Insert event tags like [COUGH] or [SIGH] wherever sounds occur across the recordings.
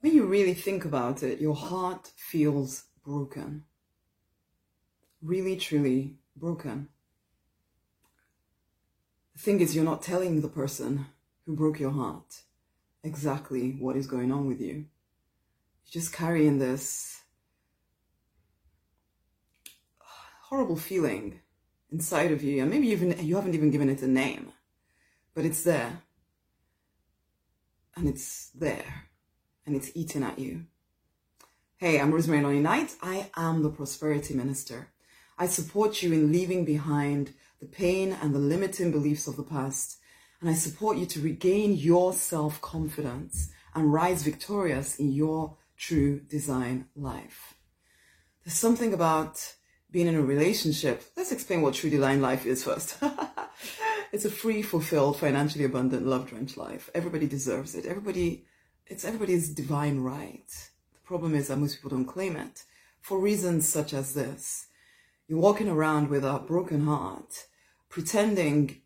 when you really think about it, your heart feels broken. Really, truly broken. The thing is, you're not telling the person who broke your heart exactly what is going on with you. You're just carrying this horrible feeling inside of you, and maybe even you haven't even given it a name, but it's there. And it's there. And it's eating at you. Hey, I'm Rosemary Lonnie Knight. I am the Prosperity Minister. I support you in leaving behind the pain and the limiting beliefs of the past. And I support you to regain your self confidence and rise victorious in your true design life. There's something about being in a relationship. Let's explain what true design life is first. [LAUGHS] it's a free, fulfilled, financially abundant, love drenched life. Everybody deserves it. Everybody, it's everybody's divine right. The problem is that most people don't claim it for reasons such as this. You're walking around with a broken heart, pretending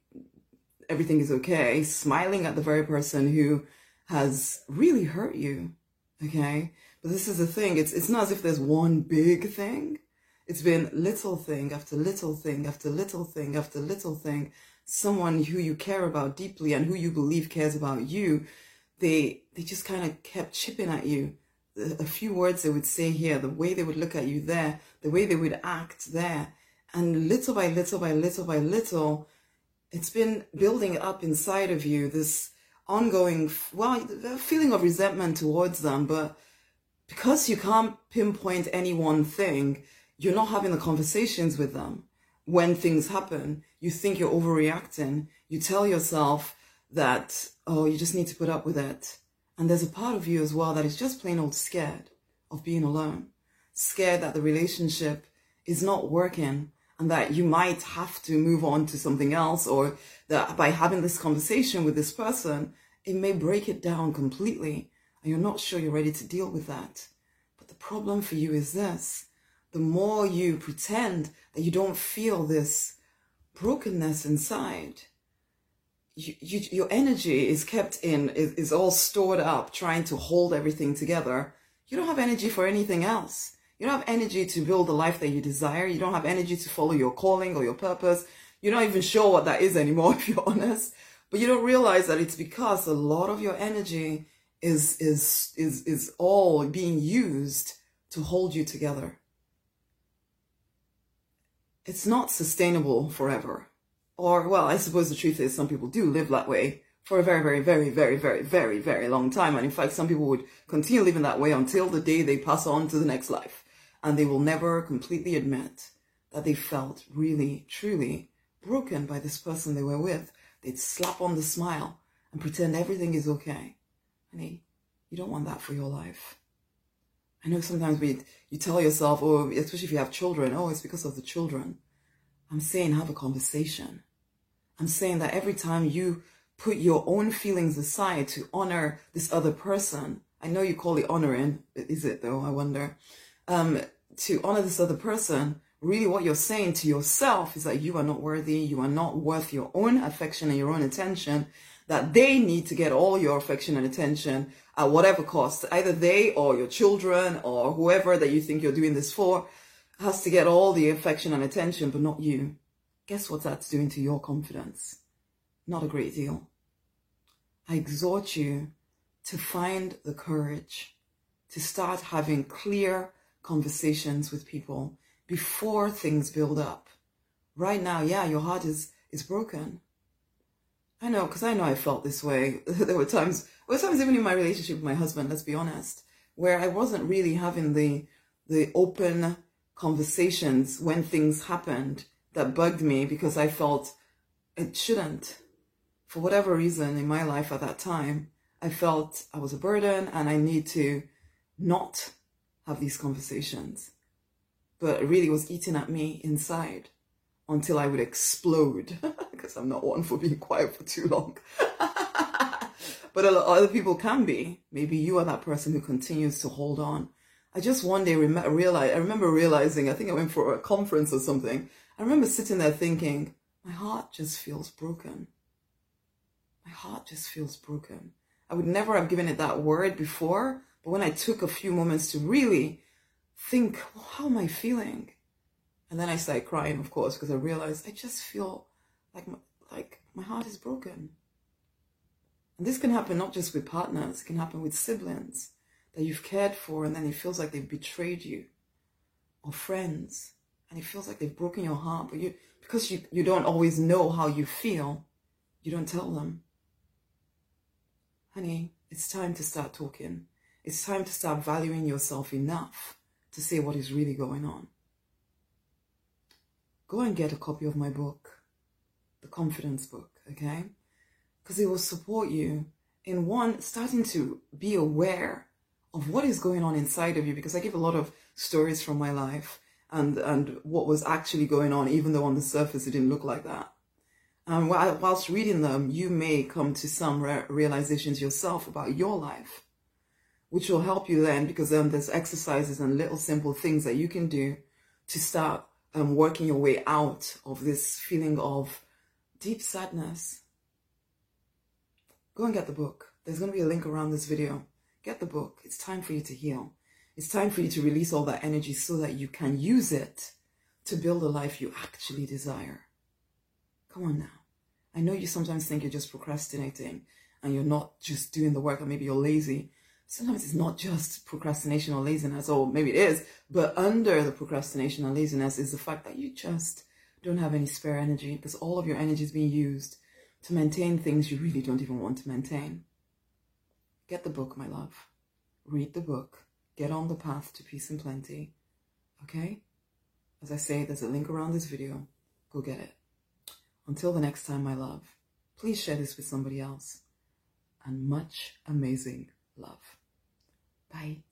everything is okay, smiling at the very person who has really hurt you. Okay. But this is the thing. It's, it's not as if there's one big thing. It's been little thing after little thing after little thing after little thing. Someone who you care about deeply and who you believe cares about you, they, they just kind of kept chipping at you. A few words they would say here, the way they would look at you there, the way they would act there. And little by little by little by little, it's been building up inside of you this ongoing, well, feeling of resentment towards them. But because you can't pinpoint any one thing, you're not having the conversations with them. When things happen, you think you're overreacting. You tell yourself that, oh, you just need to put up with it. And there's a part of you as well that is just plain old scared of being alone, scared that the relationship is not working and that you might have to move on to something else or that by having this conversation with this person, it may break it down completely and you're not sure you're ready to deal with that. But the problem for you is this. The more you pretend that you don't feel this brokenness inside, you, you, your energy is kept in, is, is all stored up trying to hold everything together. You don't have energy for anything else you don't have energy to build the life that you desire. You don't have energy to follow your calling or your purpose. You're not even sure what that is anymore, [LAUGHS] if you're honest. But you don't realize that it's because a lot of your energy is, is, is, is all being used to hold you together. It's not sustainable forever. Or, well, I suppose the truth is some people do live that way for a very, very, very, very, very, very, very long time. And in fact, some people would continue living that way until the day they pass on to the next life and they will never completely admit that they felt really, truly broken by this person they were with. They'd slap on the smile and pretend everything is okay. Honey, you don't want that for your life. I know sometimes we, you tell yourself, oh, especially if you have children, oh, it's because of the children. I'm saying have a conversation. I'm saying that every time you put your own feelings aside to honor this other person, I know you call it honoring, is it though? I wonder um, to honor this other person, really what you're saying to yourself is that you are not worthy, you are not worth your own affection and your own attention, that they need to get all your affection and attention at whatever cost. Either they or your children or whoever that you think you're doing this for has to get all the affection and attention, but not you. Guess what that's doing to your confidence? Not a great deal. I exhort you to find the courage to start having clear conversations with people before things build up. Right now, yeah, your heart is is broken. I know, because I know I felt this way. [LAUGHS] there were times, there were times even in my relationship with my husband, let's be honest, where I wasn't really having the the open conversations when things happened that bugged me because I felt it shouldn't. For whatever reason in my life at that time, I felt I was a burden and I need to not have these conversations. But it really was eating at me inside until I would explode [LAUGHS] because I'm not one for being quiet for too long. [LAUGHS] but a lot other people can be. Maybe you are that person who continues to hold on. I just one day rem- realized, I remember realizing, I think I went for a conference or something. I remember sitting there thinking, my heart just feels broken. My heart just feels broken. I would never have given it that word before But when I took a few moments to really think, well, how am I feeling? And then I started crying, of course, because I realized I just feel like my, like my heart is broken. And this can happen not just with partners, it can happen with siblings that you've cared for and then it feels like they've betrayed you or friends and it feels like they've broken your heart, but you because you, you don't always know how you feel, you don't tell them. Honey, it's time to start talking. It's time to start valuing yourself enough to say what is really going on. Go and get a copy of my book, the confidence book, okay? Because it will support you in one, starting to be aware of what is going on inside of you because I give a lot of stories from my life and and what was actually going on, even though on the surface it didn't look like that. And whilst reading them, you may come to some re- realizations yourself about your life, which will help you then because then there's exercises and little simple things that you can do to start um, working your way out of this feeling of deep sadness. Go and get the book. There's going to be a link around this video. Get the book. It's time for you to heal. It's time for you to release all that energy so that you can use it to build a life you actually desire. Come on now. I know you sometimes think you're just procrastinating and you're not just doing the work or maybe you're lazy. Sometimes it's not just procrastination or laziness, or maybe it is, but under the procrastination and laziness is the fact that you just don't have any spare energy because all of your energy is being used to maintain things you really don't even want to maintain. Get the book, my love. Read the book get on the path to peace and plenty. Okay? As I say, there's a link around this video. Go get it. Until the next time, my love, please share this with somebody else. And much amazing love. Bye.